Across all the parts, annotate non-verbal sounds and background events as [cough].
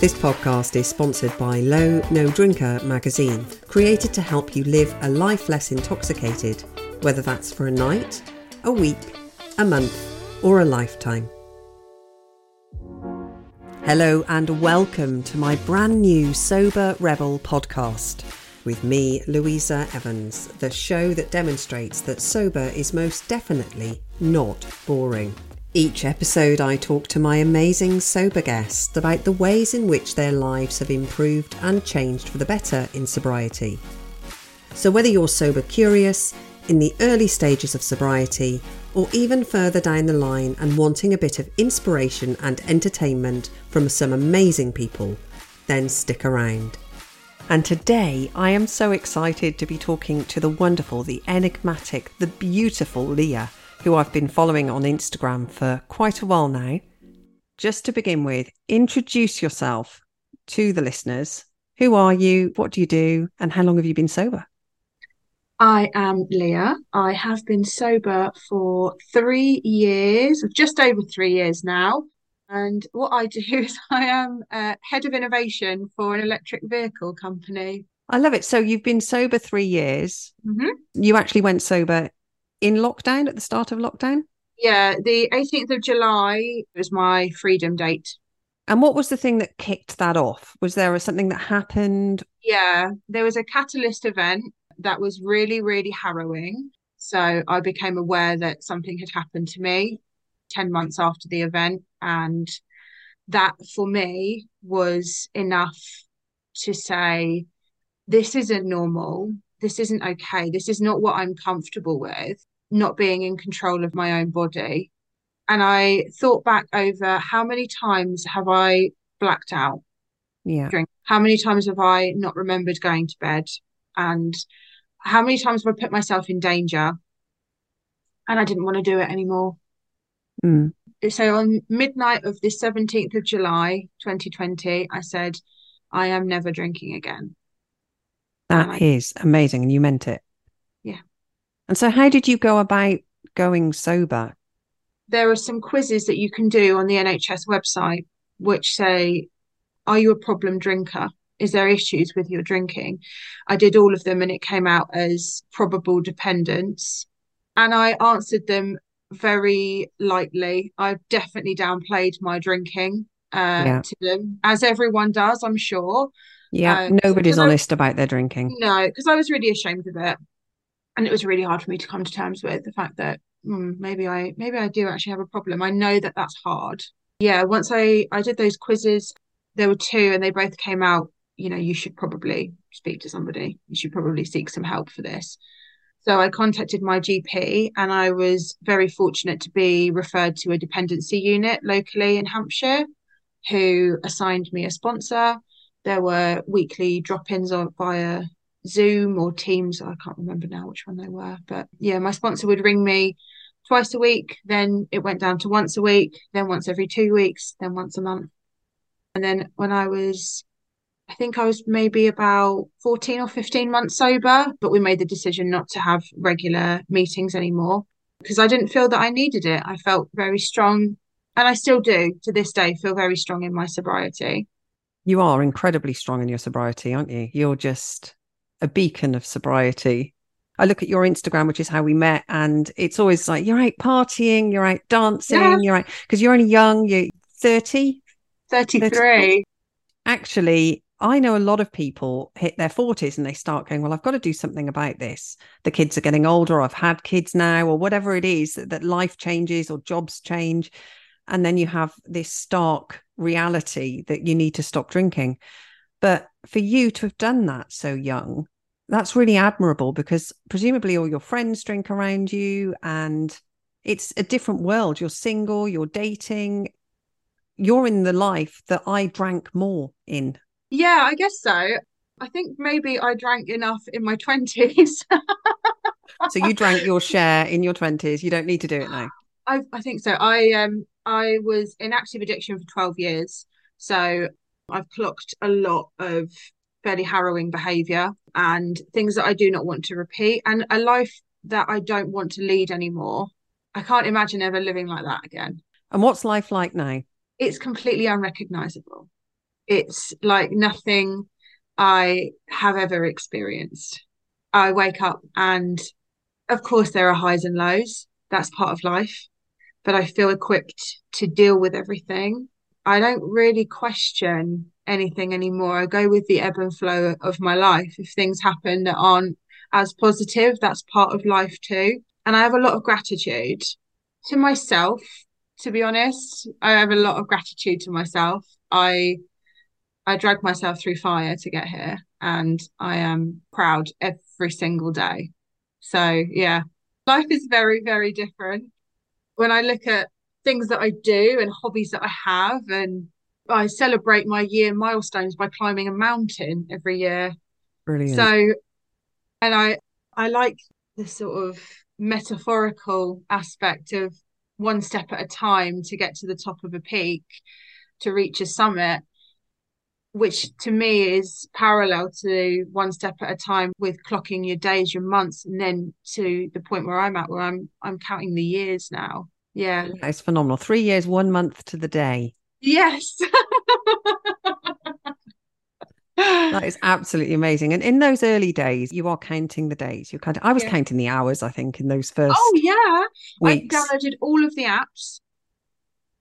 This podcast is sponsored by Low No Drinker magazine, created to help you live a life less intoxicated, whether that's for a night, a week, a month, or a lifetime. Hello, and welcome to my brand new Sober Rebel podcast with me, Louisa Evans, the show that demonstrates that sober is most definitely not boring. Each episode, I talk to my amazing sober guests about the ways in which their lives have improved and changed for the better in sobriety. So, whether you're sober curious, in the early stages of sobriety, or even further down the line and wanting a bit of inspiration and entertainment from some amazing people, then stick around. And today I am so excited to be talking to the wonderful, the enigmatic, the beautiful Lia who I've been following on Instagram for quite a while now. Just to begin with, introduce yourself to the listeners. Who are you? What do you do? And how long have you been sober? I am Lia. I have been sober for three years, just over three years now. And what I do [laughs] is I am uh, head of innovation for an electric vehicle company. I love it. So you've been sober three years. Mm-hmm. You actually went sober in lockdown at the start of lockdown? Yeah, the 18th of July was my freedom date. And what was the thing that kicked that off? Was there something that happened? Yeah, there was a catalyst event that was really, really harrowing. So I became aware that something had happened to me 10 months after the event. And that for me was enough to say, this isn't normal. This isn't okay. This is not what I'm comfortable with not being in control of my own body. And I thought back over how many times have I blacked out? Yeah. Drink. How many times have I not remembered going to bed? And how many times have I put myself in danger? And I didn't want to do it anymore. Mm. So on midnight of the 17th of July, 2020, I said, I am never drinking again. That I, is amazing. And you meant it. And so, how did you go about going sober? There are some quizzes that you can do on the NHS website which say, Are you a problem drinker? Is there issues with your drinking? I did all of them and it came out as probable dependence. And I answered them very lightly. I definitely downplayed my drinking uh, yeah. to them, as everyone does, I'm sure. Yeah, uh, nobody's honest I, about their drinking. No, because I was really ashamed of it and it was really hard for me to come to terms with the fact that mm, maybe I maybe I do actually have a problem. I know that that's hard. Yeah, once I I did those quizzes, there were two, and they both came out. You know, you should probably speak to somebody. You should probably seek some help for this. So I contacted my GP, and I was very fortunate to be referred to a dependency unit locally in Hampshire, who assigned me a sponsor. There were weekly drop-ins via Zoom or Teams. I can't remember now which one they were. But yeah, my sponsor would ring me twice a week. Then it went down to once a week, then once every two weeks, then once a month. And then when I was, I think I was maybe about 14 or 15 months sober, but we made the decision not to have regular meetings anymore because I didn't feel that I needed it. I felt very strong, and I still do to this day feel very strong in my sobriety. You are incredibly strong in your sobriety, aren't you? You're just a beacon of sobriety. I look at your Instagram, which is how we met, and it's always like you're out partying, you're out dancing, yeah. you're out because you're only young, you're 30, 33. Actually, I know a lot of people hit their 40s and they start going, Well, I've got to do something about this. The kids are getting older, I've had kids now, or whatever it is that life changes or jobs change. And then you have this stark reality that you need to stop drinking. But for you to have done that so young, that's really admirable because presumably all your friends drink around you and it's a different world. You're single, you're dating, you're in the life that I drank more in. Yeah, I guess so. I think maybe I drank enough in my [laughs] 20s. so you drank your share in your 20s. You don't need to do it now. I, I think so. I um I was in active addiction for 12 years. So I've clocked a lot of fairly harrowing behavior and things that I do not want to repeat and a life that I don't want to lead anymore. I can't imagine ever living like that again. And what's life like now? It's completely unrecognizable. It's like nothing I have ever experienced. I wake up and of course there are highs and lows. That's part of life. But I feel equipped to deal with everything. I don't really question anything anymore. I go with the ebb and flow of my life. If things happen that aren't as positive, that's part of life too. And I have a lot of gratitude to myself, to be honest. I have a lot of gratitude to myself. I I dragged myself through fire to get here and I am proud every single day. So yeah, life is very, very different. When I look at things that I do and hobbies that I have and I celebrate my year milestones by climbing a mountain every year. Brilliant. So and I I like the sort of metaphorical aspect of one step at a time to get to the top of a peak to reach a summit which to me is parallel to one step at a time with clocking your days your months and then to the point where i'm at where i'm i'm counting the years now yeah it's phenomenal three years one month to the day yes [laughs] that is absolutely amazing. And in those early days, you are counting the days. You're kind of, I was Yeah. counting the hours, I think, in those first oh yeah weeks. i downloaded all of the apps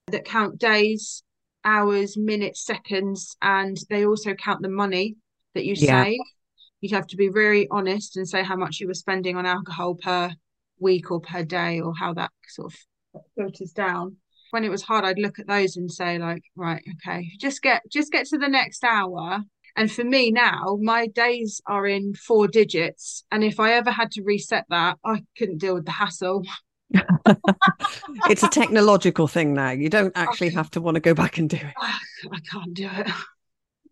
that count days hours minutes seconds and they also count the money that you Yeah. save you'd have to be very honest and say how much you were spending on alcohol per week or per day or how that sort of filters down when it was hard i'd look at those and say like right okay just get just get to the next hour and for me now my days are in four digits and if i ever had to reset that i couldn't deal with the hassle [laughs] it's a technological thing now. You don't actually have to want to go back and do it. Ah, I can't do it.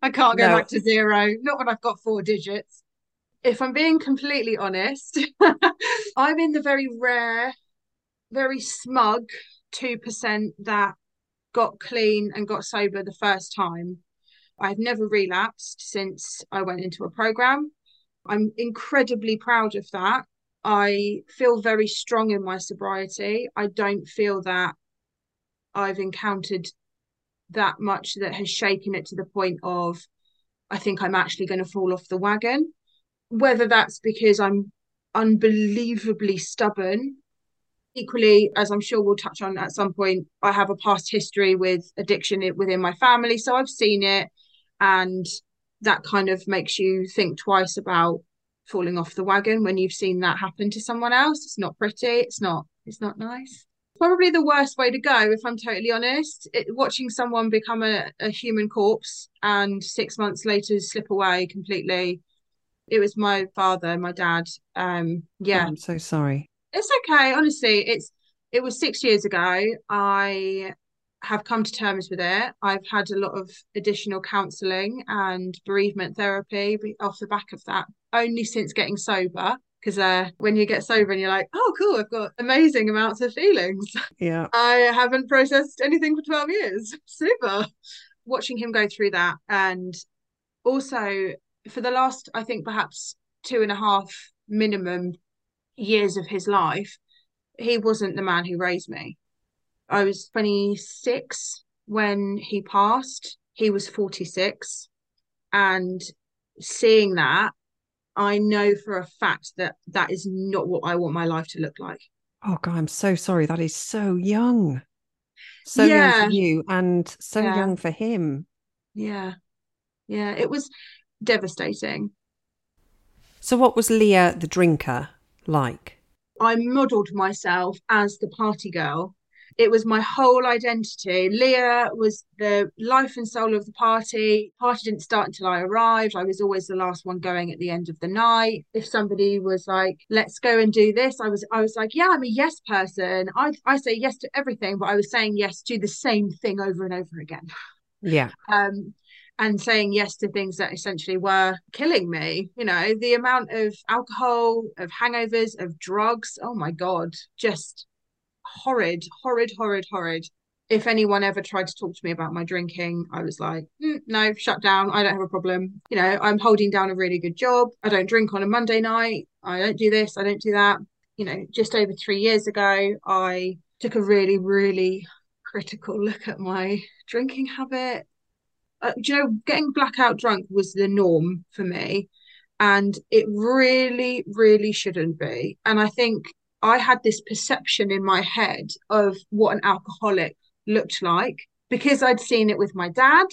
I can't go No. back to zero, not when I've got four digits. If I'm being completely honest, [laughs] I'm in the very rare, very smug 2% that got clean and got sober the first time. I've never relapsed since I went into a program. I'm incredibly proud of that. I feel very strong in my sobriety. I don't feel that I've encountered that much that has shaken it to the point of I think I'm actually going to fall off the wagon. Whether that's because I'm unbelievably stubborn. Equally, as I'm sure we'll touch on at some point, I have a past history with addiction within my family. So I've seen it, and that kind of makes you think twice about falling off the wagon when you've seen that happen to someone else. It's not pretty. It's not. It's not nice probably the worst way to go if i'm totally honest it, watching someone become a, a human corpse and six months later slip away completely it was my father my dad um Oh, yeah I'm so sorry. It's okay honestly it's it was six years ago i have come to terms with it i've had a lot of additional counselling and bereavement therapy off the back of that only since getting sober because uh, when you get sober and you're like oh cool i've got amazing amounts of feelings Yeah. [laughs] I haven't processed anything for 12 years. [laughs] Super. Watching him go through that. And also, for the last, I think, perhaps two and a half minimum years of his life, he wasn't the man who raised me. I was 26 when he passed, he was 46. And seeing that, I know for a fact that that is not what I want my life to look like. Oh God, I'm so sorry. That is so young. So young for you and so Yeah. young for him. Yeah. Yeah. It was devastating. So what was Lia the drinker like? I modeled myself as the party girl. It was my whole identity. Lia was the life and soul of the party. Party didn't start until I arrived. I was always the last one going at the end of the night. If somebody was like, "Let's go and do this," I was I was like, "Yeah, I'm a yes person. I I say yes to everything," but I was saying yes to the same thing over and over again. Yeah. um, and saying yes to things that essentially were killing me. You know, the amount of alcohol, of hangovers, of drugs. Oh my God, just horrid, horrid, horrid, horrid. If anyone ever tried to talk to me about my drinking, I was like, "Mm, no, shut down. I don't have a problem. You know, I'm holding down a really good job. I don't drink on a Monday night. I don't do this. I don't do that. You know, just over three years ago, I took a really, really critical look at my drinking habit uh, you know, getting blackout drunk was the norm for me. And it really, really shouldn't be. And I think I had this perception in my head of what an alcoholic looked like because I'd seen it with my dad,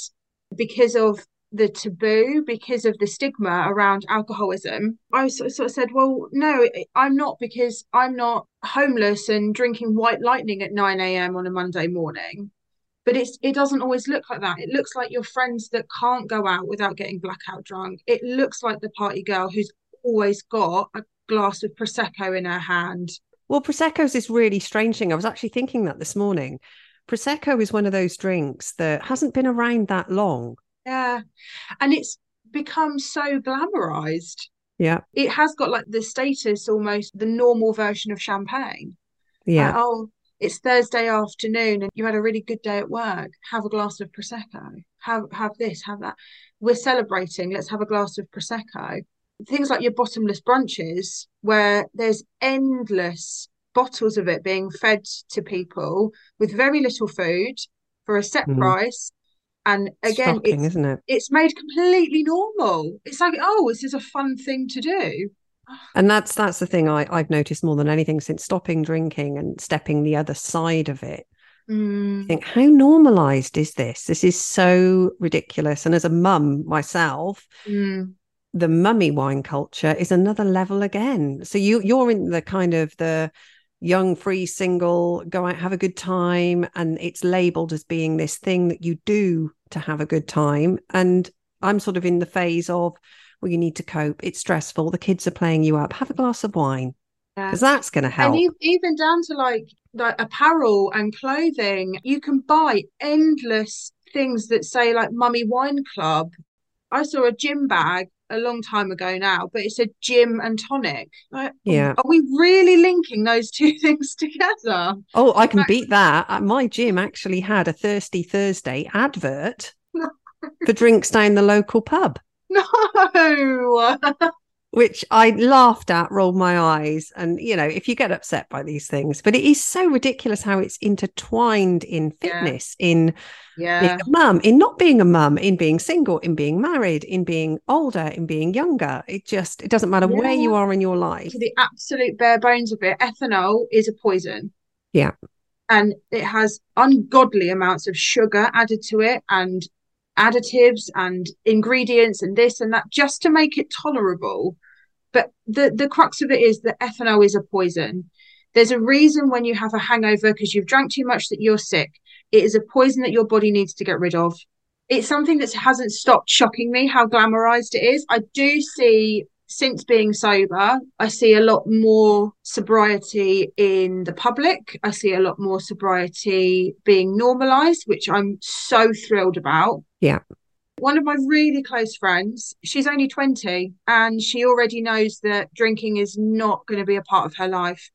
because of the taboo, because of the stigma around alcoholism. I sort of said, well, no, I'm not because I'm not homeless and drinking white lightning at 9 a.m. on a Monday morning but it's it doesn't always look like that. It looks like your friends that can't go out without getting blackout drunk. It looks like the party girl who's always got a glass of prosecco in her hand. Well prosecco is this really strange thing. I was actually thinking that this morning. Prosecco is one of those drinks that hasn't been around that long. Yeah. And it's become so glamorized. Yeah. It has got like the status almost the normal version of champagne. Yeah. Like, oh it's Thursday afternoon and you had a really good day at work, have a glass of prosecco. Have have this, have that. We're celebrating. Let's have a glass of prosecco. Things like your bottomless brunches, where there's endless bottles of it being fed to people with very little food for a set mm. price. And again, Shocking, it's, isn't it? It's made completely normal. It's like, oh, this is a fun thing to do and that's that's the thing I, I've noticed more than anything since stopping drinking and stepping the other side of it. Mm. I think how normalized is this? This is so ridiculous. And as a mum myself, mm. the mummy wine culture is another level again. So you you're in the kind of the young, free, single, go out, have a good time, and it's labeled as being this thing that you do to have a good time. And I'm sort of in the phase of well, you need to cope. It's stressful. The kids are playing you up. Have a glass of wine because yeah. that's going to help. And even down to like like apparel and clothing, you can buy endless things that say like Mummy Wine Club. I saw a gym bag a long time ago now, but it said gym and tonic. Like, yeah. Are we really linking those two [laughs] things together? Oh, I can beat that. Uh, my gym actually had a Thirsty Thursday advert [laughs] for drinks down the local pub. No. [laughs] Which I laughed at, rolled my eyes. And, you know, if you get upset by these things, but it is so ridiculous how it's intertwined in fitness, yeah. in yeah. being a mum, in not being a mum, in being single, in being married, in being older, in being younger. It just, it doesn't matter yeah. where you are in your life. To the absolute bare bones of it, ethanol is a poison. Yeah. And it has ungodly amounts of sugar added to it and additives and ingredients and this and that just to make it tolerable. But the, the crux of it is that ethanol is a poison. There's a reason when you have a hangover because you've drank too much that you're sick. It is a poison that your body needs to get rid of. It's something that hasn't stopped shocking me how glamorized it is. I do see since being sober, I see a lot more sobriety in the public. I see a lot more sobriety being normalized, which I'm so thrilled about. Yeah. One of my really close friends, she's only 20 and she already knows that drinking is not going to be a part of her life.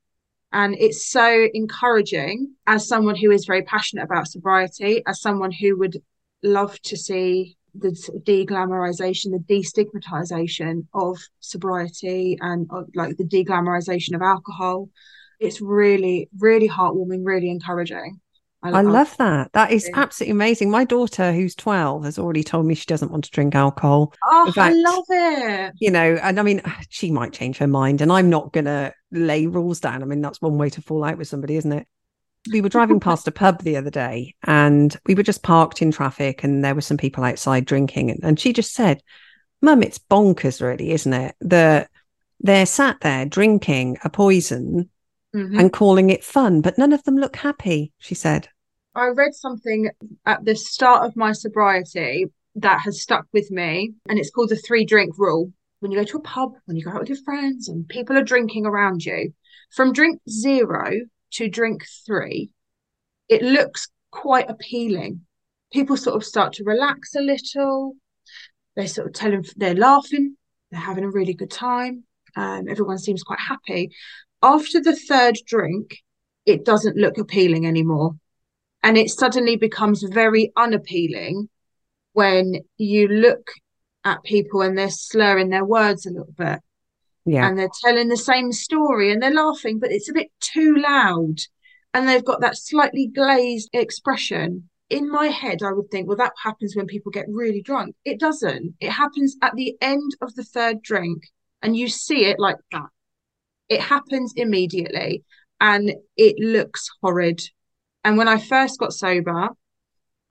And it's so encouraging as someone who is very passionate about sobriety, as someone who would love to see the de-glamorization, the destigmatization of sobriety and of, like the de-glamorization of alcohol. It's really, really heartwarming, really encouraging. I, I love that. That is absolutely amazing. My daughter, who's 12, has already told me she doesn't want to drink alcohol. Oh, fact, I love it. You know, and I mean, she might change her mind, and I'm not going to lay rules down. I mean, that's one way to fall out with somebody, isn't it? We were driving [laughs] past a pub the other day and we were just parked in traffic and there were some people outside drinking. And, and she just said mum it's bonkers really isn't it that they're sat there drinking a poison mm-hmm. and calling it fun but none of them look happy she said. I read something at the start of my sobriety that has stuck with me and it's called the three drink rule. When you go to a pub when you go out with your friends and people are drinking around you from drink zero to drink three, it looks quite appealing. People sort of start to relax a little. They sort of tell them they're laughing, they're having a really good time. Um, everyone seems quite happy. After the third drink, it doesn't look appealing anymore. And it suddenly becomes very unappealing when you look at people and they're slurring their words a little bit yeah. And they're telling the same story and they're laughing, but it's a bit too loud. And they've got that slightly glazed expression. in my head, I would think, well, that happens when people get really drunk. It doesn't. It happens at the end of the third drink, and you see it like that. It happens immediately and it looks horrid. And when I first got sober,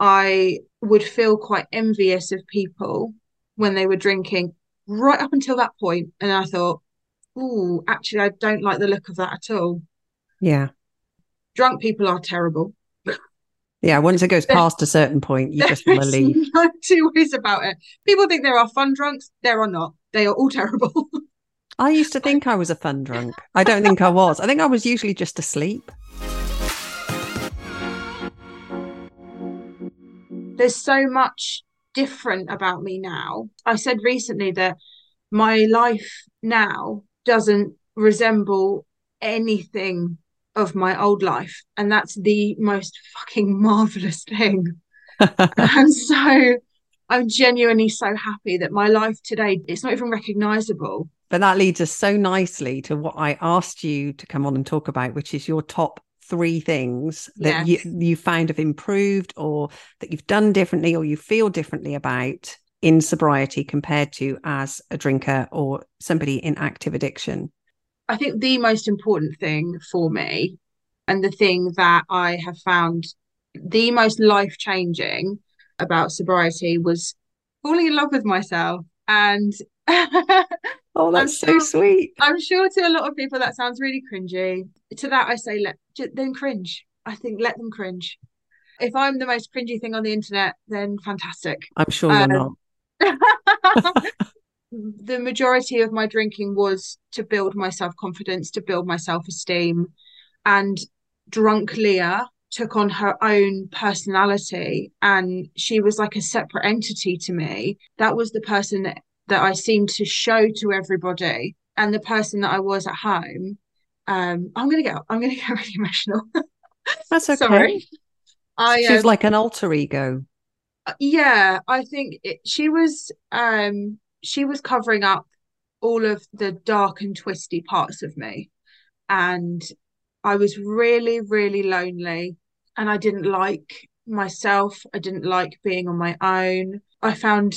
I would feel quite envious of people when they were drinking right up until that. And I thought, oh, actually, I don't like the look of that at all. Yeah. Drunk people are terrible. Yeah, once it goes past a certain point, you just want to leave. No two ways about it. People think there are fun drunks. There are not. They are all [laughs] terrible. I used to think I was a fun drunk. I don't think I was. I think I was usually just asleep. There's so much different about me now. I said recently that my life now doesn't resemble anything of my old life. And that's the most fucking marvelous thing. [laughs] and so I'm genuinely so happy that my life today it's not even recognizable. But that leads us so nicely to what I asked you to come on and talk about, which is your top three things that yes. you, you found have improved or that you've done differently or you feel differently about in sobriety compared to as a drinker or somebody in active addiction? I think the most important thing for me and the thing that I have found the most life changing about sobriety was falling in love with myself and [laughs] oh that's sure, so sweet. I'm sure to a lot of people that sounds really cringy. To that i say let them cringe. I think let them cringe. If i'm the most cringy thing on the internet then fantastic. I'm sure you're um, not. [laughs] The majority of my drinking was to build my self-confidence to build my self-esteem. And drunk lia took on her own personality and she was like a separate entity to me. That was the person that, that i seemed to show to everybody and the person that i was at home um i'm gonna get i'm gonna [laughs] get really emotional that's [laughs] okay Sorry. I, she's um, like an alter ego uh, yeah i think it, she was um she was covering up all of the dark and twisty parts of me and I was really, really lonely and I didn't like myself. I didn't like being on my own. I found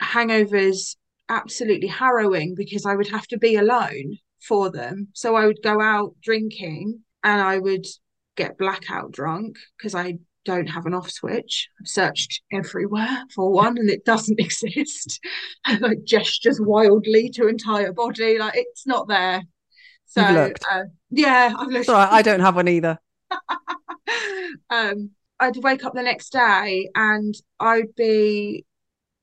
hangovers absolutely harrowing because I would have to be alone for them. So I would go out drinking and I would get blackout drunk because I don't have an off switch. I've searched everywhere for one and it doesn't [laughs] exist. [laughs] like gestures wildly to entire body, like it's not there. So uh, yeah, I've looked. Sorry, I don't have one either. [laughs] um, I'd wake up the next day and I'd be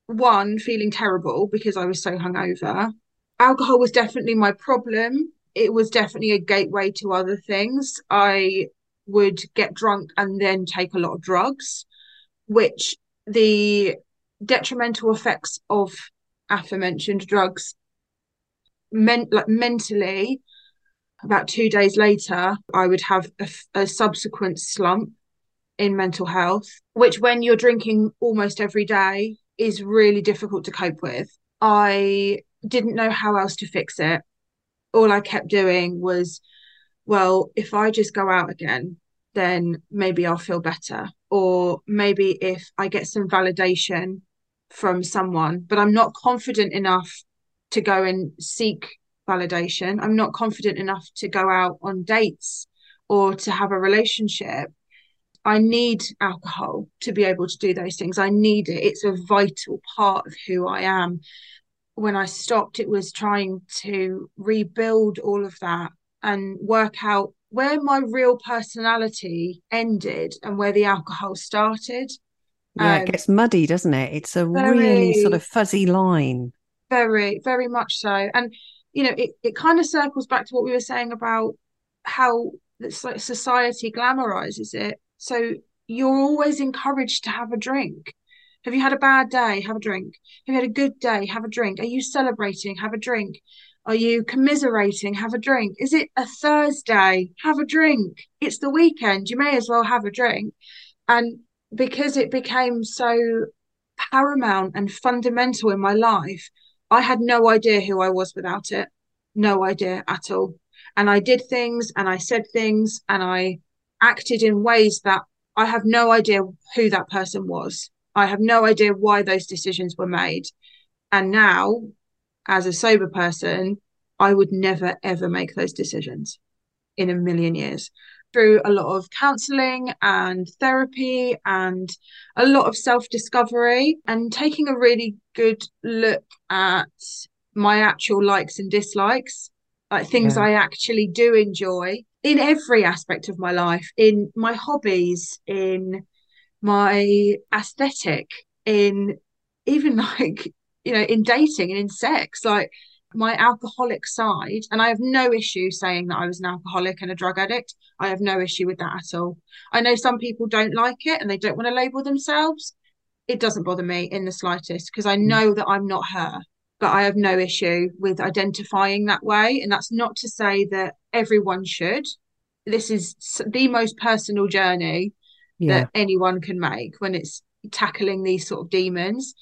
one feeling terrible because I was so hungover. Alcohol was definitely my problem. It was definitely a gateway to other things. I would get drunk and then take a lot of drugs, which the detrimental effects of aforementioned drugs meant like mentally about two days later, I would have a, a subsequent slump in mental health, which, when you're drinking almost every day, is really difficult to cope with. I didn't know how else to fix it. All I kept doing was, well, if I just go out again, then maybe I'll feel better. Or maybe if I get some validation from someone, but I'm not confident enough to go and seek validation. I'm not confident enough to go out on dates or to have a relationship. I need alcohol to be able to do those things. I need it. It's a vital part of who I am. When I stopped, it was trying to rebuild all of that and work out where my real personality ended and where the alcohol started. Yeah, um, it gets muddy, doesn't it? It's a very, really sort of fuzzy line. Very, very much so. And you know, it, it kind of circles back to what we were saying about how it's like society glamorizes it. So you're always encouraged to have a drink. Have you had a bad day? Have a drink. Have you had a good day? Have a drink. Are you celebrating? Have a drink. Are you commiserating? Have a drink. Is it a Thursday? Have a drink. It's the weekend. You may as well have a drink. And because it became so paramount and fundamental in my life, I had no idea who I was without it. No idea at all. And I did things and I said things and I acted in ways that I have no idea who that person was. I have no idea why those decisions were made. And now, as a sober person, I would never, ever make those decisions in a million years. Through a lot of counseling and therapy and a lot of self discovery and taking a really good look at my actual likes and dislikes, like things yeah. I actually do enjoy in every aspect of my life, in my hobbies, in my aesthetic, in even [laughs] like, you know, in dating and in sex, like my alcoholic side. And I have no issue saying that I was an alcoholic and a drug addict. I have no issue with that at all. I know some people don't like it and they don't want to label themselves. It doesn't bother me in the slightest because I mm. know that I'm not her but I have no issue with identifying that way. And that's not to say that everyone should. This is the most personal journey yeah. that anyone can make when it's tackling these sort of demons,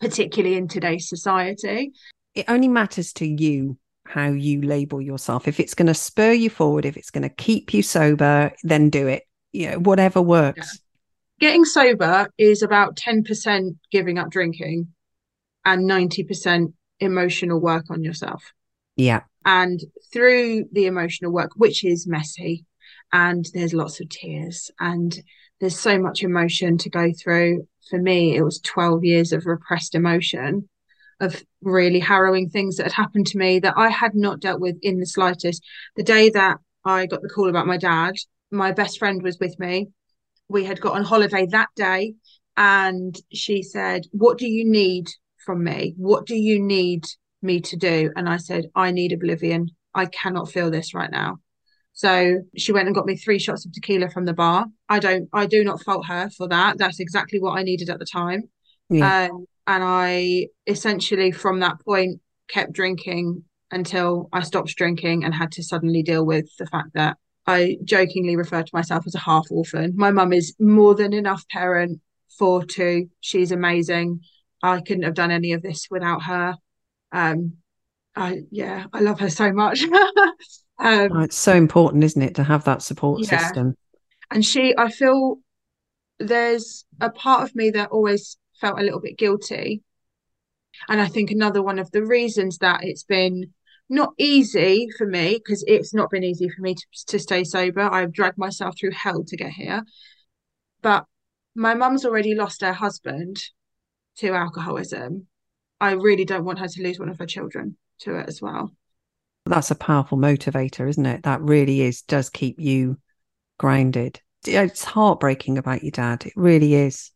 particularly in today's society. It only matters to you how you label yourself. If it's going to spur you forward, if it's going to keep you sober, then do it. You know, whatever works. Yeah. Getting sober is about 10% giving up drinking and 90% emotional work on yourself. Yeah. And through the emotional work, which is messy, and there's lots of tears, and there's so much emotion to go through. For me, it was 12 years of repressed emotion, of really harrowing things that had happened to me that I had not dealt with in the slightest. The day that I got the call about my dad, my best friend was with me. We had got on holiday that day, and she said, What do you need from me? What do you need me to do? And I said, I need oblivion. I cannot feel this right now. So she went and got me three shots of tequila from the bar. I don't, I do not fault her for that. That's exactly what I needed at the time. Yeah. Um, and I essentially, from that point, kept drinking until I stopped drinking and had to suddenly deal with the fact that I jokingly refer to myself as a half orphan. My mum is more than enough parent for two. She's amazing. I couldn't have done any of this without her. Um, I yeah, I love her so much. [laughs] um, oh, it's so important, isn't it, to have that support yeah. system? And she, I feel there's a part of me that always felt a little bit guilty. And I think another one of the reasons that it's been not easy for me, because it's not been easy for me to, to stay sober. I've dragged myself through hell to get here. But my mum's already lost her husband to alcoholism, I really don't want her to lose one of her children to it as well. That's a powerful motivator, isn't it? That really is, does keep you grounded. It's heartbreaking about your dad. It really is.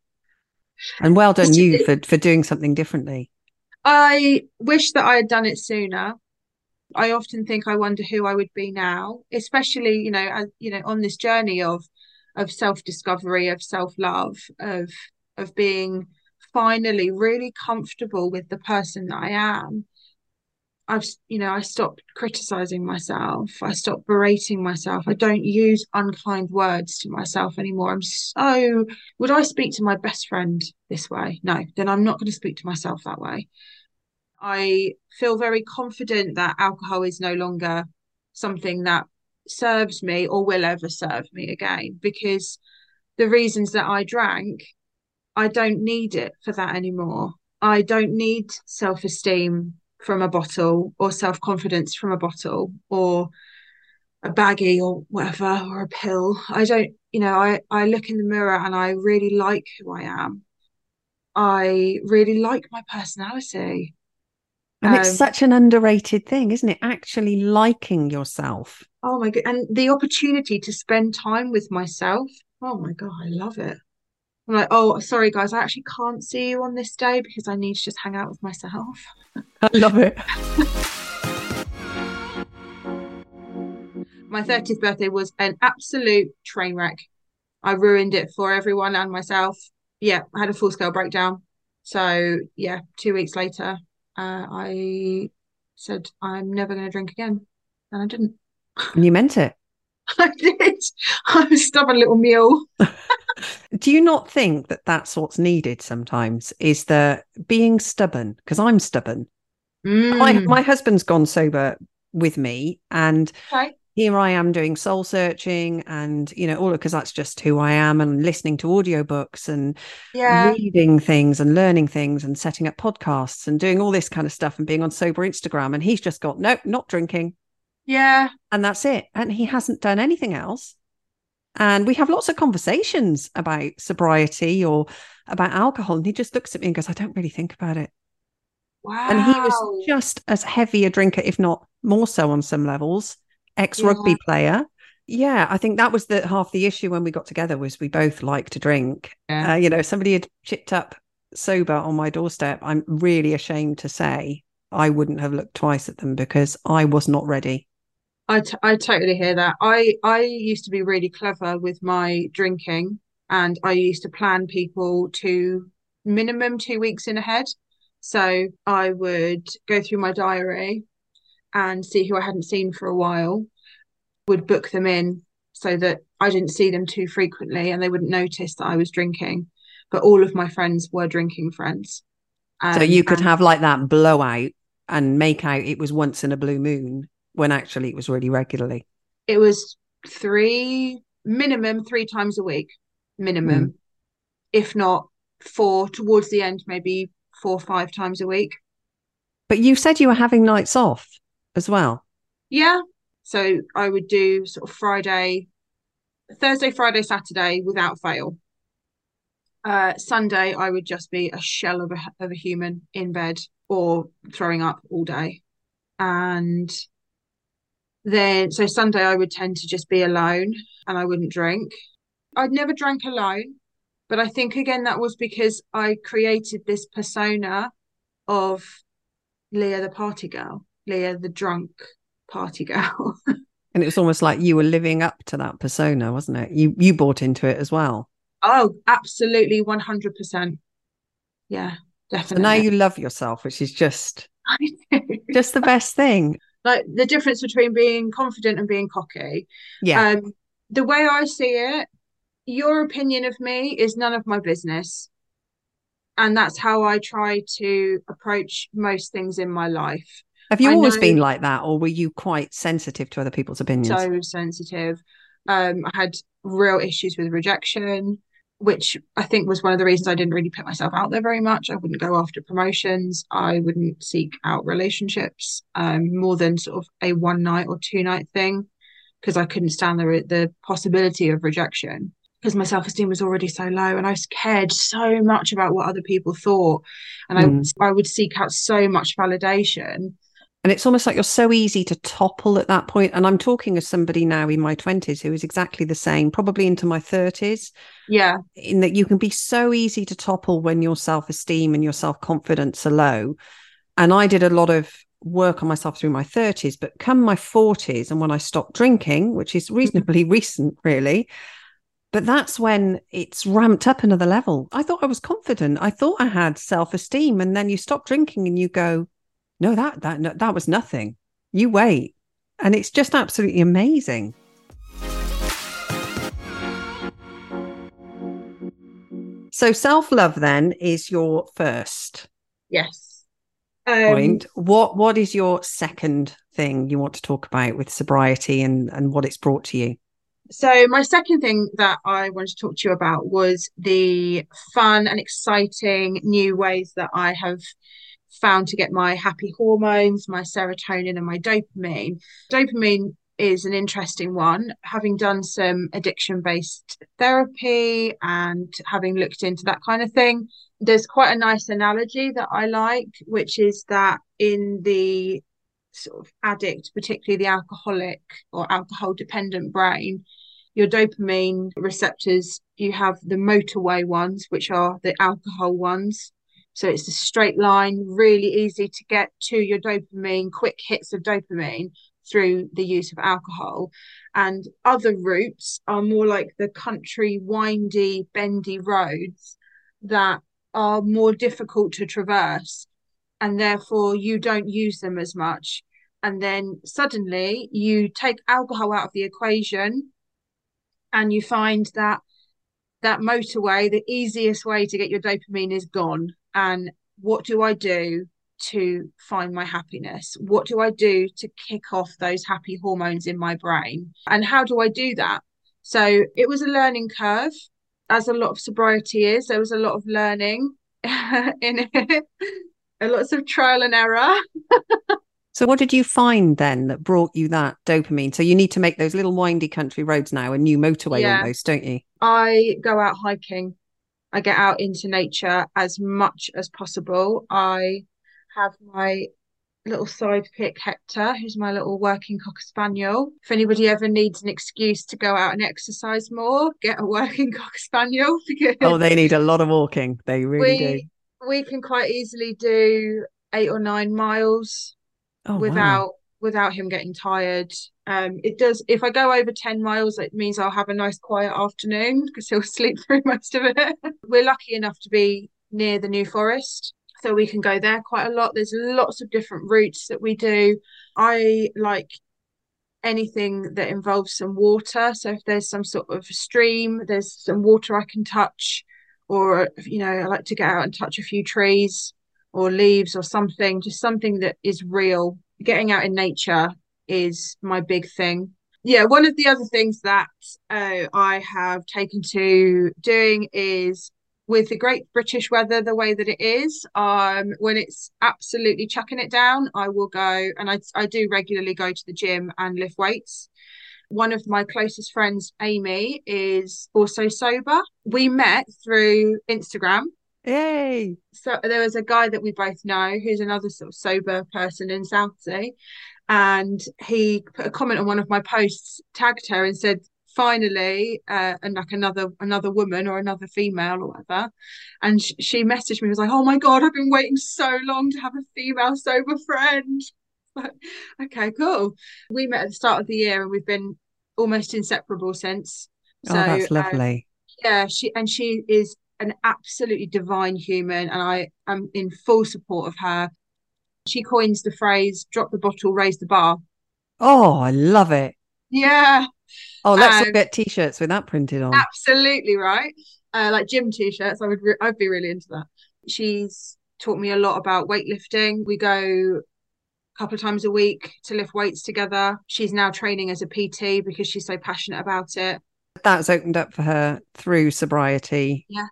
And well done you for, for doing something differently. I wish that I had done it sooner. I often think I wonder who I would be now, especially, you know, as you know, on this journey of of self-discovery, of self-love, of of being finally really comfortable with the person that I am, I've, you know, I stopped criticizing myself. I stopped berating myself. I don't use unkind words to myself anymore. I'm so, would I speak to my best friend this way? No, then I'm not going to speak to myself that way. I feel very confident that alcohol is no longer something that serves me or will ever serve me again because the reasons that I drank I don't need it for that anymore. I don't need self esteem from a bottle or self confidence from a bottle or a baggie or whatever or a pill. I don't, you know, I, I look in the mirror and I really like who I am. I really like my personality. And um, it's such an underrated thing, isn't it? Actually liking yourself. Oh my god. And the opportunity to spend time with myself. Oh my god, I love it. I'm like, oh, sorry, guys, I actually can't see you on this day because I need to just hang out with myself. [laughs] I love it. My 30th birthday was an absolute train wreck. I ruined it for everyone and myself. Yeah, I had a full scale breakdown. So, yeah, two weeks later, uh, I said, I'm never going to drink again. And I didn't. And you meant it. [laughs] I did. [laughs] I'm a stubborn little mule. Do you not think that that's what's needed sometimes? Is the being stubborn? Because I'm stubborn. Mm. My my husband's gone sober with me, and okay. here I am doing soul searching and, you know, all because that's just who I am and listening to audiobooks and Yeah. reading things and learning things and setting up podcasts and doing all this kind of stuff and being on sober Instagram. And he's just got, no, not drinking. Yeah. And that's it. And he hasn't done anything else. And we have lots of conversations about sobriety or about alcohol. And he just looks at me and goes, I don't really think about it. Wow. And he was just as heavy a drinker, if not more so on some levels, ex rugby Yeah. player. Yeah, I think that was the half the issue when we got together was we both like to drink. Yeah. Uh, you know, somebody had chipped up sober on my doorstep, I'm really ashamed to say I wouldn't have looked twice at them because I was not ready. I, t- I totally hear that. I I used to be really clever with my drinking, and I used to plan people to minimum two weeks in ahead. So I would go through my diary and see who I hadn't seen for a while, would book them in so that I didn't see them too frequently and they wouldn't notice that I was drinking. But all of my friends were drinking friends. so Um, you could and- have like that blowout and make out it was once in a blue moon when actually it was really regularly. it was three minimum three times a week minimum Mm. if not four towards the end maybe four or five times a week But you said you were having nights off as well. yeah so i would do sort of friday thursday friday saturday without fail uh sunday i would just be a shell of a, of a human in bed or throwing up all day and then so sunday i would tend to just be alone and i wouldn't drink i'd never drank alone but i think again that was because i created this persona of lia the party girl lia the drunk party [laughs] girl And it was almost like you were living up to that persona, wasn't it? You you bought into it as well. oh absolutely 100% yeah So now you love yourself, which is just [laughs] just the best thing. Like the difference between being confident and being cocky Yeah. Um, the way I see it, your opinion of me is none of my business. And that's how I try to approach most things in my life. Have you I always know- been like that, or were you quite sensitive to other people's opinions? So sensitive. Um, I had real issues with rejection, which I think was one of the reasons I didn't really put myself out there very much. I wouldn't go after promotions. I wouldn't seek out relationships, um, more than sort of a one night or two night thing, because I couldn't stand the the possibility of rejection. Because my self esteem was already so low, and I cared so much about what other people thought, and Mm. I I would seek out so much validation. And it's almost like you're so easy to topple at that point. And I'm talking as somebody now in my 20s who is exactly the same, probably into my 30s, Yeah, in that you can be so easy to topple when your self esteem and your self confidence are low. And I did a lot of work on myself through my 30s, but come my 40s and when I stopped drinking, which is mm-hmm. reasonably [laughs] recent, really. But that's when it's ramped up another level. I thought I was confident. I thought I had self esteem. And then you stop drinking and you go, no, that that no, that was nothing. You wait, and it's just absolutely amazing. So self love then is your first yes. Um, point. What what is your second thing you want to talk about with sobriety and and what it's brought to you? So my second thing that I wanted to talk to you about was the fun and exciting new ways that I have found to get my happy hormones, my serotonin and my dopamine. Dopamine is an interesting one. Having done some addiction-based therapy and having looked into that kind of thing, there's quite a nice analogy that I like, which is that in the sort of addict, particularly the alcoholic or alcohol dependent brain, your dopamine receptors, you have the motorway ones, which are the alcohol ones. So it's a straight line, really easy to get to your dopamine, quick hits of dopamine through the use of alcohol. And other routes are more like the country, windy, bendy roads that are more difficult to traverse. And therefore, you don't use them as much. And then suddenly you take alcohol out of the equation and you find that that motorway, the easiest way to get your dopamine is gone. And what do I do to find my happiness? What do I do to kick off those happy hormones in my brain? And how do I do that? So it was a learning curve, as a lot of sobriety is. There was a lot of learning [laughs] in it, and lots of trial and error. So, what did you find then that brought you that dopamine? So, you need to make those little windy country roads now, a new motorway yeah. almost, don't you? I go out hiking. I get out into nature as much as possible. I have my little sidekick Hector, who's my little working cocker spaniel. If anybody ever needs an excuse to go out and exercise more, get a working [laughs] cocker spaniel. [laughs] Because oh, they need a lot of walking. They really we, do. We can quite easily do eight or nine miles oh, without wow. Without him getting tired. Um, it does. If I go over ten miles, it means I'll have a nice quiet afternoon [laughs] because he'll sleep [laughs] through most of it. We're lucky enough to be near the New Forest, so we can go there quite a lot. There's lots of different routes that we do. I like anything that involves some water. So if there's some sort of stream, there's some water I can touch, or you know, I like to get out and touch a few trees or leaves or something, just something that is real. Getting out in nature is my big thing. Yeah, one of the other things that uh, I have taken to doing is with the great British weather the way that it is, um, when it's absolutely chucking it down, I will go and I, I do regularly go to the gym and lift weights. One of my closest friends, Amy, is also sober. We met through Instagram Yay. So there was a guy that we both know who's another sort of sober person in Southsea. And he put a comment on one of my posts, tagged her and said, finally, uh, and like another another woman or another female or whatever. And sh- she messaged me, was like, Oh my god, I've been waiting so long to have a female sober friend. [laughs] okay, cool. We met at the start of the year and we've been almost inseparable since. Oh, so, oh, that's lovely. Um, yeah, she and she is an absolutely divine human, and I am in full support of her. She coins the phrase "drop the bottle, raise the bar." Oh, I love it. Yeah. Oh, let's um, get t-shirts with that printed on. Absolutely right. Uh, like gym t-shirts, I would. Re- I'd be really into that. She's taught me a lot about weightlifting. We go a couple of times a week to lift weights together. She's now training as a PT because she's so passionate about it. That's opened up for her through sobriety. Yeah.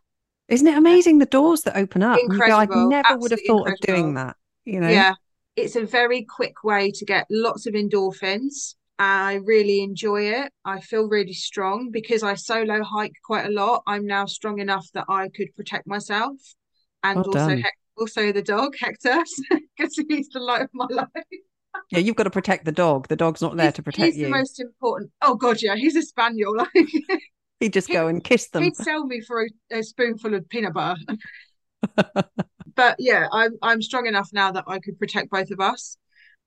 Isn't it amazing the doors that open up? Incredible. I never Absolutely would have thought incredible. of doing that. You know? Yeah. It's a very quick way to get lots of endorphins. I really enjoy it. I feel really strong because I solo hike quite a lot. I'm now strong enough that I could protect myself and well also he- also the dog Hector [laughs] because he's the light of my [laughs] life. yeah, you've got to protect the dog. The dog's not there he's, to protect he's you. He's the most important. Oh god, yeah, he's a spaniel. [laughs] Like [laughs] He'd just go and kiss them. He'd sell me for a, a spoonful of peanut butter. [laughs] but yeah, I'm I'm strong enough now that I could protect both of us.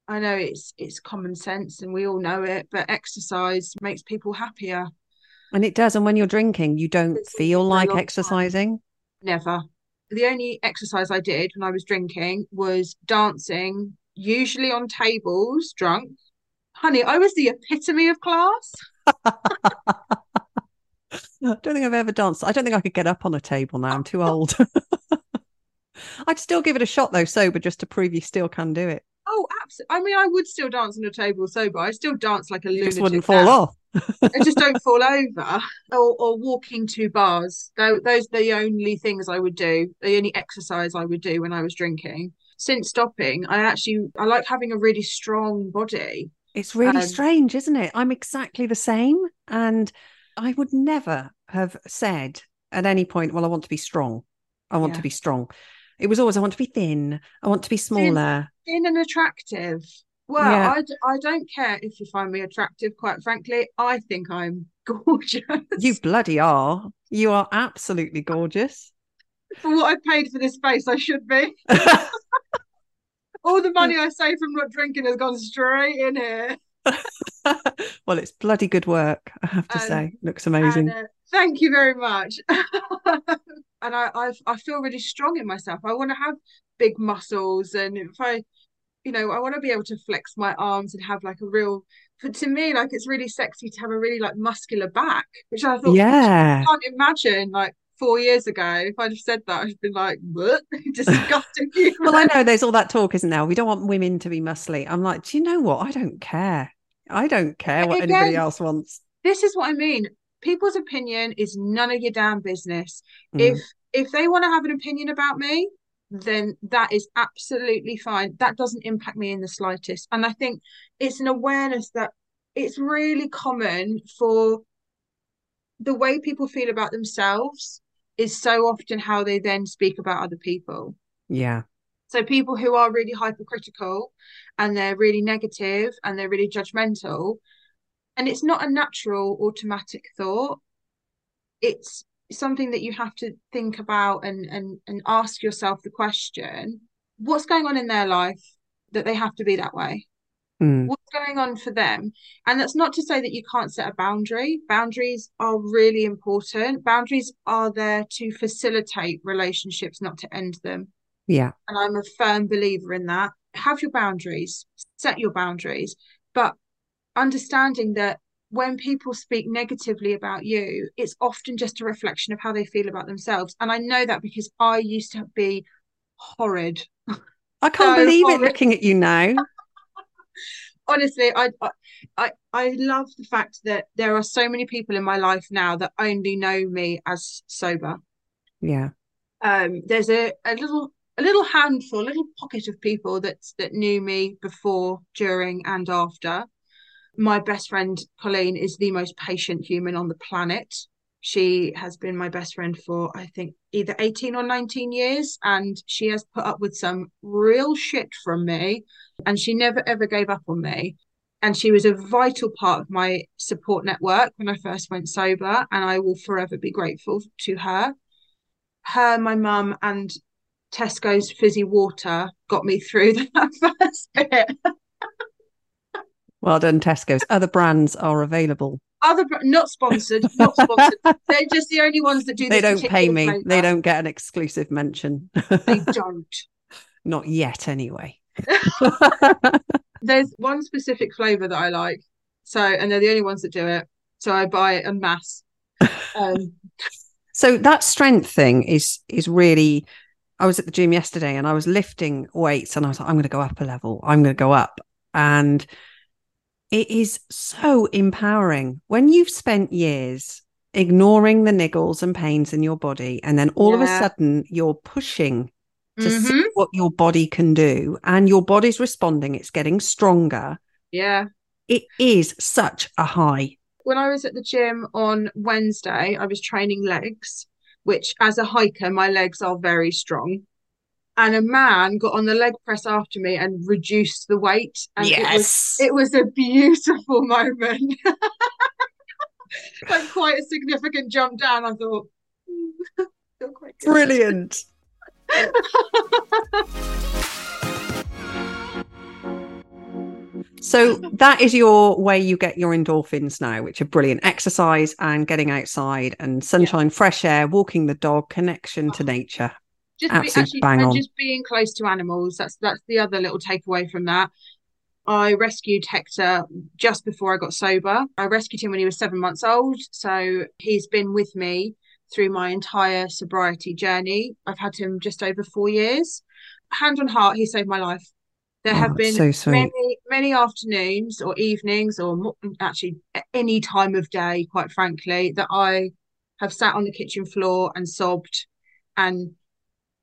I know it's it's common sense and we all know it, but exercise makes people happier. And it does. And when you're drinking, you don't it's feel like exercising. Time. Never. The only exercise I did when I was drinking was dancing, usually on tables, drunk. Honey, I was the epitome of class. [laughs] I don't think I've ever danced. I don't think I could get up on a table now. I'm too [laughs] old. [laughs] I'd still give it a shot though, sober, just to prove you still can do it. Oh, absolutely. I mean, I would still dance on a table sober. I still dance like a you lunatic. Just wouldn't fall off. [laughs] I just don't fall over or, or walking to bars. Those are the only things I would do, the only exercise I would do when I was drinking. Since stopping, I actually I like having a really strong body. It's really um, strange, isn't it? I'm exactly the same. And I would never have said at any point, well, I want to be strong. I want yeah. to be strong. It was always, I want to be thin. I want to be smaller. Thin, thin and attractive. Well, yeah. I, I don't care if you find me attractive, quite frankly. I think I'm [laughs] gorgeous. You bloody are. You are absolutely gorgeous. For what I paid for this space, I should be. [laughs] All the money I save from not drinking has gone straight in here. [laughs] [laughs] well, it's bloody good work, I have to um, say. Looks amazing. And, uh, thank you very much. [laughs] and I, I, I feel really strong in myself. I want to have big muscles, and if I, you know, I want to be able to flex my arms and have like a real. But to me, like it's really sexy to have a really like muscular back, which I thought, yeah, I can't imagine like four years ago, if I'd have said that, I'd been like, what? [laughs] Disgusting. well, I know there's all that talk, isn't there? We don't want women to be muscly. I'm like, do you know what? I don't care. I don't care what Again, anybody else wants. This is what I mean. People's opinion is none of your damn business. Mm. If if they want to have an opinion about me, then that is absolutely fine. That doesn't impact me in the slightest. And I think it's an awareness that it's really common for the way people feel about themselves is so often how they then speak about other people. Yeah. So people who are really hypercritical and they're really negative and they're really judgmental, and it's not a natural automatic thought. It's something that you have to think about and and and ask yourself the question, what's going on in their life that they have to be that way? Mm. what's going on for them and that's not to say that you can't set a boundary boundaries are really important boundaries are there to facilitate relationships not to end them Yeah. and i'm a firm believer in that have your boundaries set your boundaries but understanding that when people speak negatively about you it's often just a reflection of how they feel about themselves and i know that because i used to be horrid I [laughs] can't So believe it looking at you now. [laughs] honestly I, I i love the fact that there are so many people in my life now that only know me as sober Yeah. um there's a, a little a little handful a little pocket of people that that knew me before during and after. My best friend colleen is the most patient human on the planet. She has been my best friend for i think either 18 or 19 years and she has put up with some real shit from me and she never ever gave up on me. And she was a vital part of my support network when i first went sober and i will forever be grateful to her. Her my mum and tesco's fizzy water got me through [laughs] that first bit Well done, Tesco's. Other brands are available. other not sponsored not sponsored [laughs] they're just the only ones that do They don't pay me. flavour. They don't get an exclusive mention. they [laughs] don't Not yet, anyway. there's one specific flavor that i like so and they're the only ones that do it so i buy it en masse um so that strength thing is is really I was at the gym yesterday and I was lifting weights and I was like, I'm going to go up a level. I'm going to go up. And it is so empowering when you've spent years ignoring the niggles and pains in your body. And then all of a sudden you're pushing to mhm, see what your body can do and your body's responding. It's getting stronger. yeah It is such a high. when I was at the gym on Wednesday, I was training legs, which as a hiker, my legs are very strong. And a man got on the leg press after me and reduced the weight. And it was it was a beautiful [laughs] moment. like quite a significant jump down. I thought, "Hmm, [laughs] feel quite good." Brilliant. [laughs] So that is your way you get your endorphins now, which are brilliant. Exercise and getting outside and sunshine, fresh air, walking the dog, connection to oh. nature. just be, actually bang and on. just being close to animals that's that's the other little takeaway from that. I rescued hector just before i got sober. I rescued him when he was seven months old so he's been with me through my entire sobriety journey. I've had him just over four years. Hand on heart he saved my life there Oh, have been so many many afternoons or evenings or actually any time of day quite frankly that i have sat on the kitchen floor and sobbed and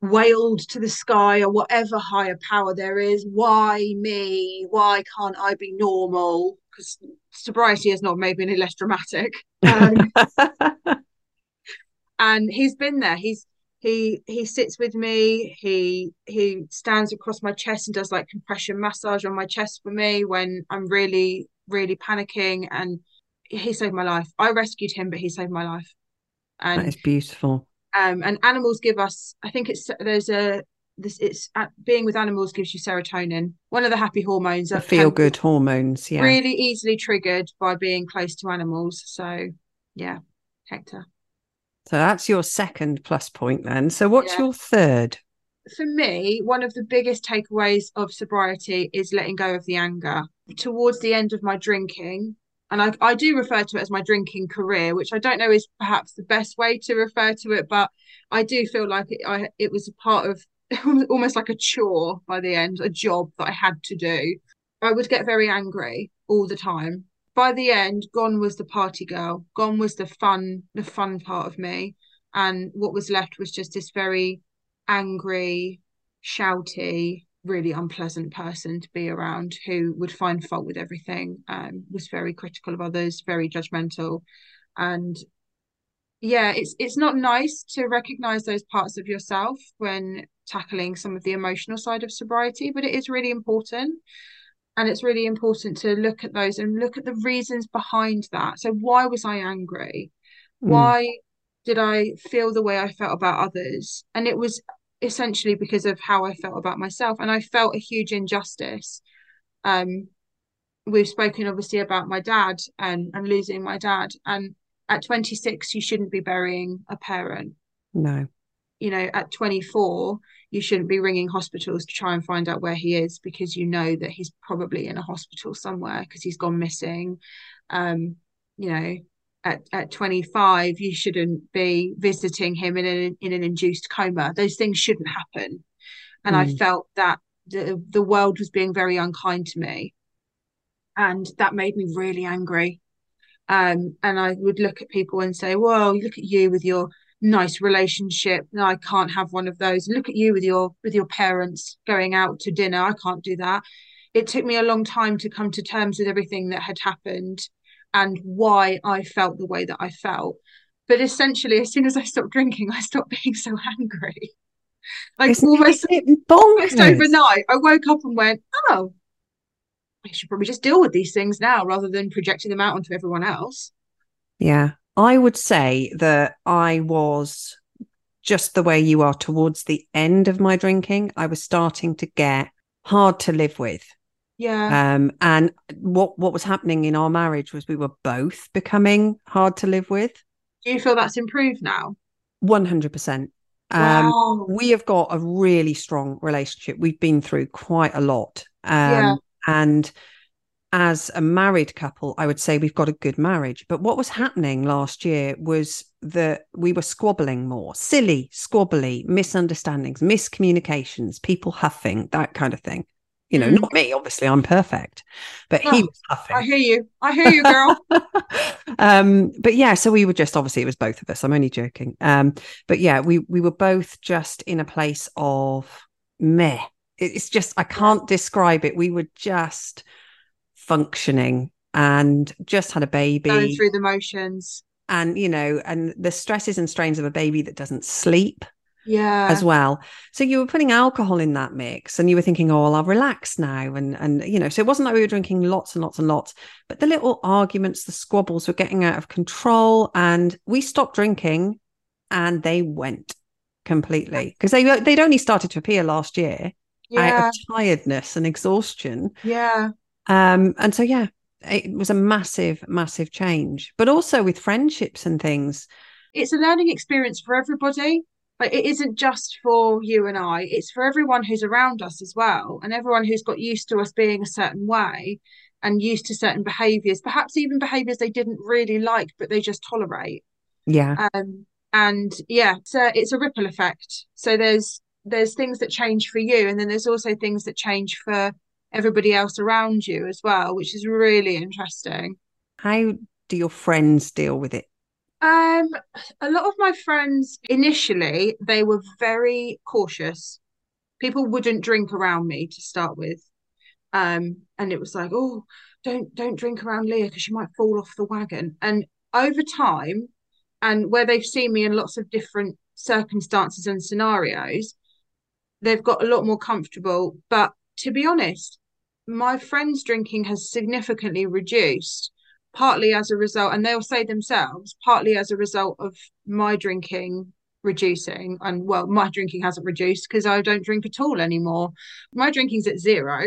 wailed to the sky or whatever higher power there is. Why me? Why can't i be normal? Because sobriety has not made me any less dramatic. [laughs] Um, and he's been there. He's he he sits with me he he stands across my chest and does like compression massage on my chest for me when i'm really really panicking and he saved my life i rescued him but he saved my life and that is beautiful. um and animals give us i think it's there's a this it's uh, being with animals gives you serotonin one of the happy hormones The feel good hormones. Yeah. really easily triggered by being close to animals so yeah hector So that's your second plus point then. So what's Yeah. your third? for me one of the biggest takeaways of sobriety is letting go of the anger towards the end of my drinking and I, I do refer to it as my drinking career, which I don't know is perhaps the best way to refer to it, but I do feel like it, I, it was a part of [laughs] almost like a chore by the end, a job that I had to do. I would get very angry all the time. By the end, gone was the party girl, gone was the fun, the fun part of me. And what was left was just this very angry, shouty, really unpleasant person to be around who would find fault with everything, was very critical of others, very judgmental. And yeah, it's it's not nice to recognize those parts of yourself when tackling some of the emotional side of sobriety, but it is really important. And it's really important to look at those and look at the reasons behind that. So, why was I angry? Mm. Why did I feel the way I felt about others? And it was essentially because of how I felt about myself. And I felt a huge injustice. Um, we've spoken obviously about my dad and, and losing my dad. And at 26, you shouldn't be burying a parent. No. You know, at 24, you shouldn't be ringing hospitals to try and find out where he is because you know that he's probably in a hospital somewhere because he's gone missing. Um, you know, at, at 25 you shouldn't be visiting him in an in an induced coma those things shouldn't happen and mm. i felt that the, the world was being very unkind to me and that made me really angry um, and i would look at people and say well look at you with your nice relationship no, i can't have one of those look at you with your with your parents going out to dinner i can't do that it took me a long time to come to terms with everything that had happened and why I felt the way that I felt. But essentially, as soon as I stopped drinking, I stopped [laughs] being so angry. Like Isn't almost, almost overnight, I woke up and went, "Oh, I should probably just deal with these things now rather than projecting them out onto everyone else." Yeah, I would say that I was just the way you are towards the end of my drinking. I was starting to get hard to live with. Yeah. Um, and what what was happening in our marriage was we were both becoming hard to live with. Do you feel that's improved now? One hundred percent. Um, wow. we have got a really strong relationship. We've been through quite a lot. Um, yeah. and as a married couple, I would say we've got a good marriage. But what was happening last year was that we were squabbling more, silly, squabbly, misunderstandings, miscommunications, people huffing, that kind of thing. You know, mm. not me, obviously, I'm perfect, but oh, he was huffing. I hear you. I hear you, girl. [laughs] um, but yeah, so we were just obviously it was both of us. I'm only joking. Um, but yeah, we we were both just in a place of meh. It's just I can't describe it. We were just functioning and just had a baby. Going through the motions. And you know, and the stresses and strains of a baby that doesn't sleep yeah as well so you were putting alcohol in that mix and you were thinking oh well i'll relax now and and you know so it wasn't like we were drinking lots and lots and lots but the little arguments the squabbles were getting out of control and we stopped drinking and they went completely because they they'd only started to appear last year yeah. out of tiredness and exhaustion yeah um and so yeah it was a massive massive change but also with friendships and things it's a learning experience for everybody like it isn't just for you and I, it's for everyone who's around us as well, and everyone who's got used to us being a certain way and used to certain behaviors, perhaps even behaviors they didn't really like, but they just tolerate. Yeah. Um, and yeah, so it's a ripple effect. So there's there's things that change for you, and then there's also things that change for everybody else around you as well, which is really interesting. How do your friends deal with it? Um, a lot of my friends initially they were very cautious. People wouldn't drink around me to start with, um, and it was like, oh, don't don't drink around Lia because she might fall off the wagon. And over time, and where they've seen me in lots of different circumstances and scenarios, they've got a lot more comfortable. But to be honest, my friends' drinking has significantly reduced partly as a result, and they'll say themselves, partly as a result of my drinking reducing. And well, my drinking hasn't reduced because I don't drink at all anymore. My drinking's at zero,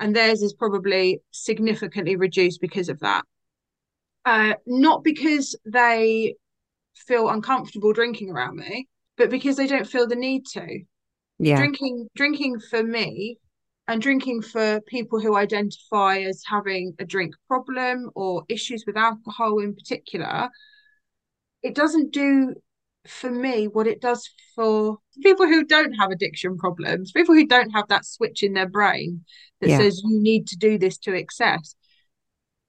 and theirs is probably significantly reduced because of that. Uh, not because they feel uncomfortable drinking around me, but because they don't feel the need to. Yeah. Drinking, drinking for me and drinking for people who identify as having a drink problem or issues with alcohol in particular, it doesn't do for me what it does for people who don't have addiction problems, people who don't have that switch in their brain that yeah. says you need to do this to excess.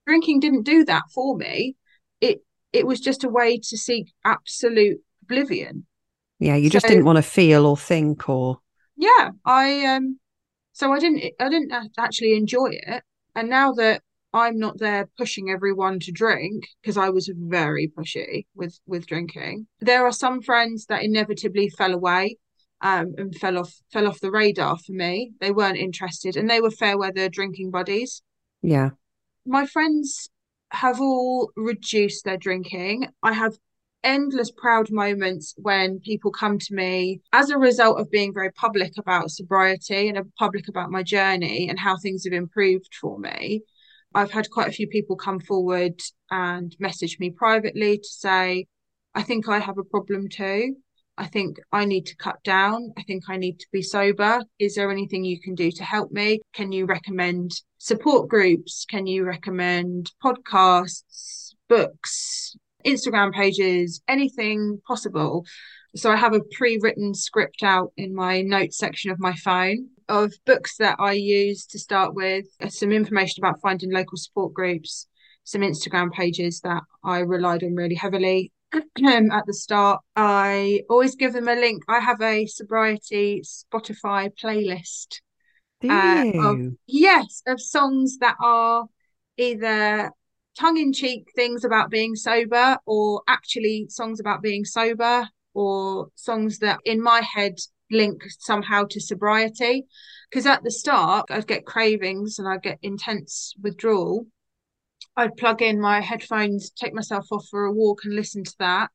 Drinking didn't do that for me. It it was just a way to seek absolute oblivion. Yeah, you just so, didn't want to feel or think or Yeah, I um so I didn't I didn't actually enjoy it. And now that I'm not there pushing everyone to drink because I was very pushy with with drinking. There are some friends that inevitably fell away um, and fell off fell off the radar for me. They weren't interested, and they were fair weather drinking buddies. Yeah, my friends have all reduced their drinking. I have endless proud moments when people come to me as a result of being very public about sobriety and public about my journey and how things have improved for me. I've had quite a few people come forward and message me privately to say, I think I have a problem too. I think I need to cut down. I think I need to be sober. Is there anything you can do to help me? Can you recommend support groups? Can you recommend podcasts, books, Instagram pages, anything possible. So I have a pre-written script out in my notes section of my phone of books that I use to start with, some information about finding local support groups, some Instagram pages that I relied on really heavily [clears throat] um, at the start. I always give them a link. I have a sobriety Spotify playlist. Uh, of, yes, of songs that are either tongue in cheek things about being sober or actually songs about being sober or songs that in my head link somehow to sobriety. Because at the start, I'd get cravings and I'd get intense withdrawal. I'd plug in my headphones, take myself off for a walk and listen to that.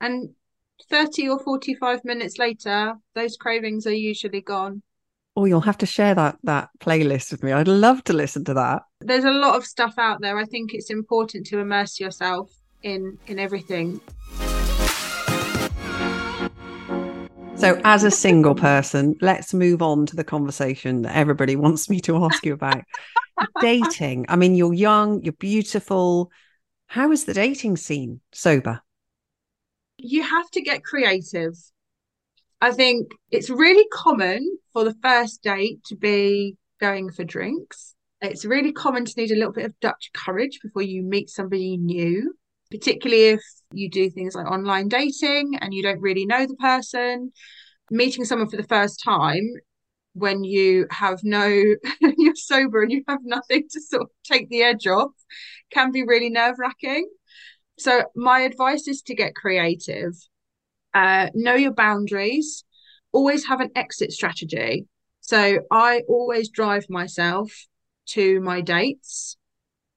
And 30 or 45 minutes later, those cravings are usually gone. Oh, you'll have to share that that playlist with me. I'd love to listen to that. There's a lot of stuff out there. I think it's important to immerse yourself in in everything. So, as a single person, let's move on to the conversation that everybody [laughs] wants me to ask you about dating. I mean, you're young, you're beautiful. How is the dating scene sober? You have to get creative. I think it's really common for the first date to be going for drinks. It's really common to need a little bit of Dutch courage before you meet somebody new, particularly if you do things like online dating and you don't really know the person. Meeting someone for the first time when you have no, [laughs] you're sober and you have nothing to sort of take the edge off can be really nerve wracking. So, my advice is to get creative uh, know your boundaries, always have an exit strategy. So I always drive myself to my dates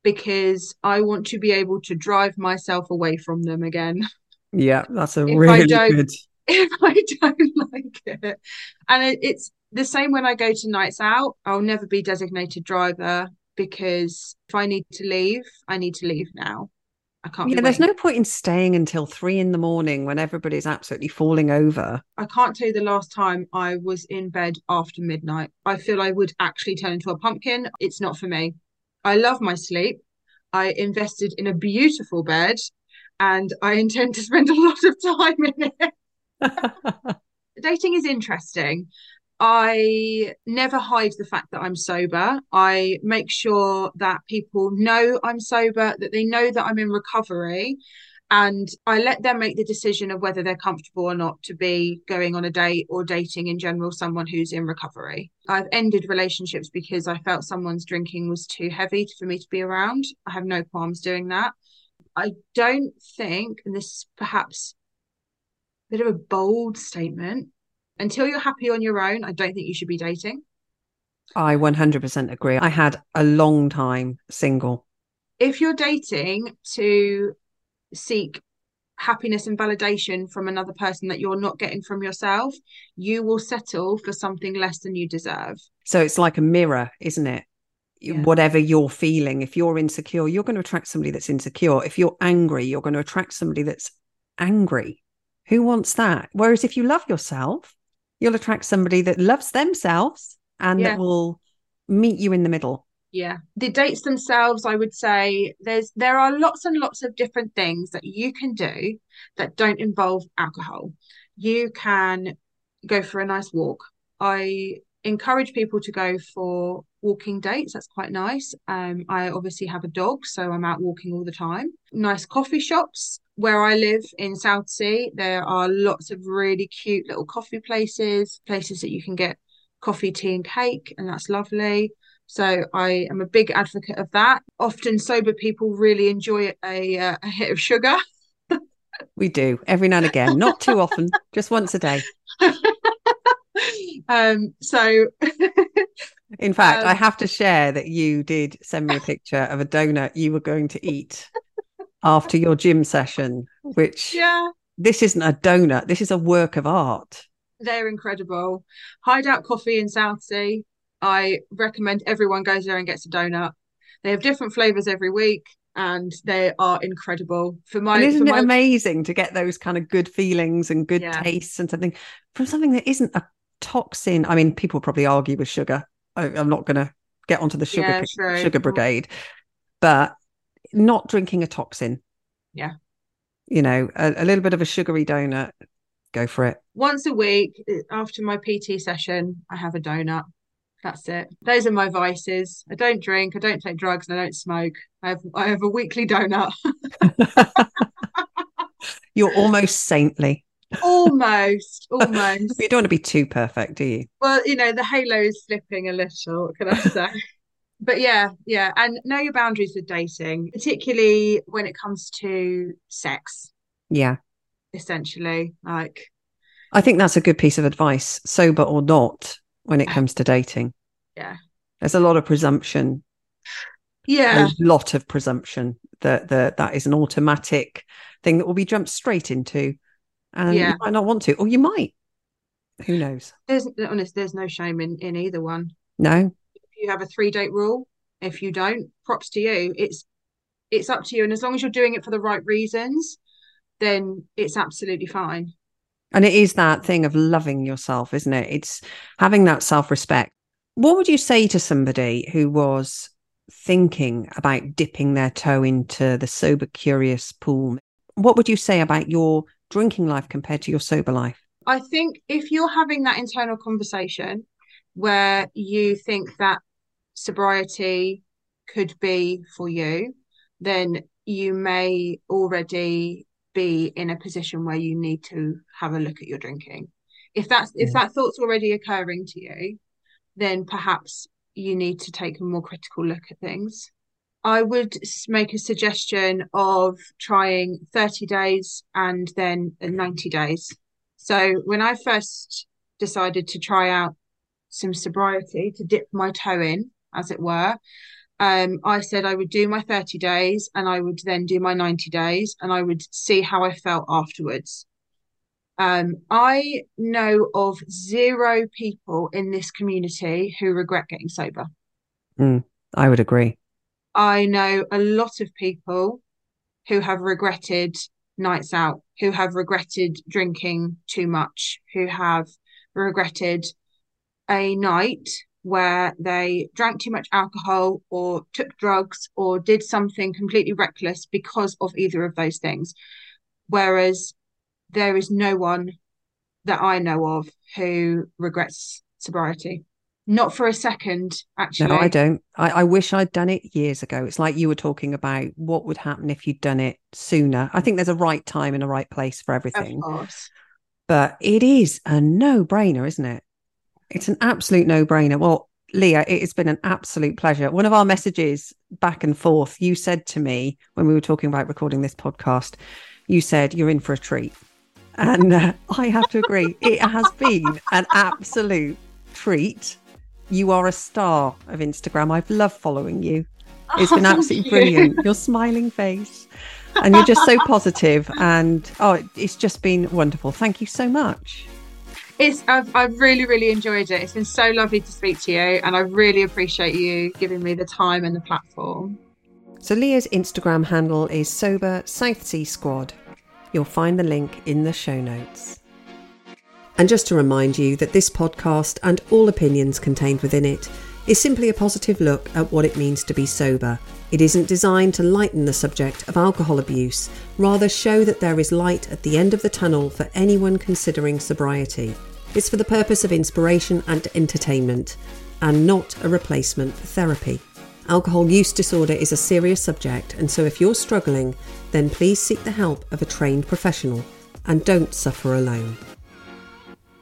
because I want to be able to drive myself away from them again. [laughs] Yeah, that's a really good. [laughs] If I don't like it, and it, it's the same when I go to nights out, I'll never be designated driver because if I need to leave, I need to leave now. I can't. Yeah, there's no point in staying until three in the morning when everybody's absolutely falling over. I can't tell you the last time I was in bed after midnight. I feel I would actually turn into a pumpkin. It's not for me. I love my sleep. I invested in a beautiful bed and I [laughs] intend to spend a lot of time in it. [laughs] Dating is interesting. I never hide the fact that I'm sober. I make sure that people know I'm sober, that they know that I'm in recovery. And I let them make the decision of whether they're comfortable or not to be going on a date or dating in general someone who's in recovery. I've ended relationships because I felt someone's drinking was too heavy for me to be around. I have no qualms doing that. I don't think, and this is perhaps a bit of a bold statement, until you're happy on your own, I don't think you should be dating. I 100% agree. I had a long time single. If you're dating to seek happiness and validation from another person that you're not getting from yourself, you will settle for something less than you deserve. So it's like a mirror, isn't it? Yeah. Whatever you're feeling, if you're insecure, you're going to attract somebody that's insecure. If you're angry, you're going to attract somebody that's angry. Who wants that? Whereas if you love yourself, you'll attract somebody that loves themselves and yeah. that will meet you in the middle. Yeah. The dates themselves, I would say there's there are lots and lots of different things that you can do that don't involve alcohol. You can go for a nice walk. I encourage people to go for walking dates. That's quite nice. Um, I obviously have a dog, so I'm out walking all the time. Nice coffee shops. Where I live in Southsea, there are lots of really cute little coffee places, places that you can get coffee, tea, and cake, and that's lovely. So I am a big advocate of that. Often sober people really enjoy a, uh, a hit of sugar. [laughs] we do every now and again, not too often, just once a day. [laughs] um, so [laughs] In fact, um, I have to share that you did send me a picture of a donut you were going to eat after your gym session, which yeah, this isn't a donut, this is a work of art. They're incredible. Hideout Coffee in Southsea. I recommend everyone goes there and gets a donut. They have different flavors every week and they are incredible. For my, and isn't for it amazing to get those kind of good feelings and good yeah. tastes and something from something that isn't a toxin? I mean, people probably argue with sugar I, am not going to get onto the sugar yeah, sugar brigade, but not drinking a toxin. Yeah. You know, a, a little bit of a sugary donut. Go for it. Once a week uh, after my PT session, I have a donut. That's it. Those are my vices. I don't drink, I don't take drugs, and I don't smoke. I have I have a weekly donut. [laughs] You're almost saintly almost, [laughs] almost. you don't want to be too perfect, do you? Well, you know, the halo is slipping a little, can I [laughs] say? but yeah, yeah. And know your boundaries with dating, particularly when it comes to sex. Yeah. Essentially. Like I think that's a good piece of advice, sober or not, when it comes to dating. Yeah. There's a lot of presumption. Yeah. A lot of presumption that that that is an automatic thing that will be jumped straight into and yeah. you might not want to, or you might. Who knows? There's honest, there's no shame in in either one. No. If you have a three date rule, if you don't, props to you. It's it's up to you, and as long as you're doing it for the right reasons, then it's absolutely fine. And it is that thing of loving yourself, isn't it? It's having that self respect. What would you say to somebody who was thinking about dipping their toe into the sober curious pool? What would you say about your drinking life compared to your sober life? I think if you're having that internal conversation where you think that sobriety could be for you, then you may already be in a position where you need to have a look at your drinking. If that's if that thought's already occurring to you, then perhaps you need to take a more critical look at things. I would make a suggestion of trying 30 days and then 90 days. So when I first decided to try out some sobriety to dip my toe in, as it were, um, I said I would do my 30 days and I would then do my 90 days and I would see how I felt afterwards. Um, I know of zero people in this community who regret getting sober. Mm, I would agree. I know a lot of people who have regretted nights out, who have regretted drinking too much, who have regretted a night where they drank too much alcohol or took drugs or did something completely reckless because of either of those things. Whereas there is no one that I know of who regrets sobriety. Not for a second, actually. No, I don't. I, I wish I'd done it years ago. It's like you were talking about what would happen if you'd done it sooner. I think there's a right time and a right place for everything. Of course. But it is a no brainer, isn't it? It's an absolute no brainer. Well, Lia, it has been an absolute pleasure. One of our messages back and forth, you said to me when we were talking about recording this podcast, you said you're in for a treat. And uh, [laughs] I have to agree, it has been an absolute treat. You are a star of Instagram. I've loved following you. [laughs] It's been absolutely brilliant. Your smiling face. And you're just so [laughs] positive and oh it's just been wonderful. Thank you so much. It's I've, I've really really enjoyed it. It's been so lovely to speak to you and I really appreciate you giving me the time and the platform. So Lia's Instagram handle is sober Southsea Squad. You'll find the link in the show notes. And just to remind you that this podcast and all opinions contained within it is simply a positive look at what it means to be sober. It isn't designed to lighten the subject of alcohol abuse, rather, show that there is light at the end of the tunnel for anyone considering sobriety. It's for the purpose of inspiration and entertainment, and not a replacement for therapy. Alcohol use disorder is a serious subject, and so if you're struggling, then please seek the help of a trained professional and don't suffer alone.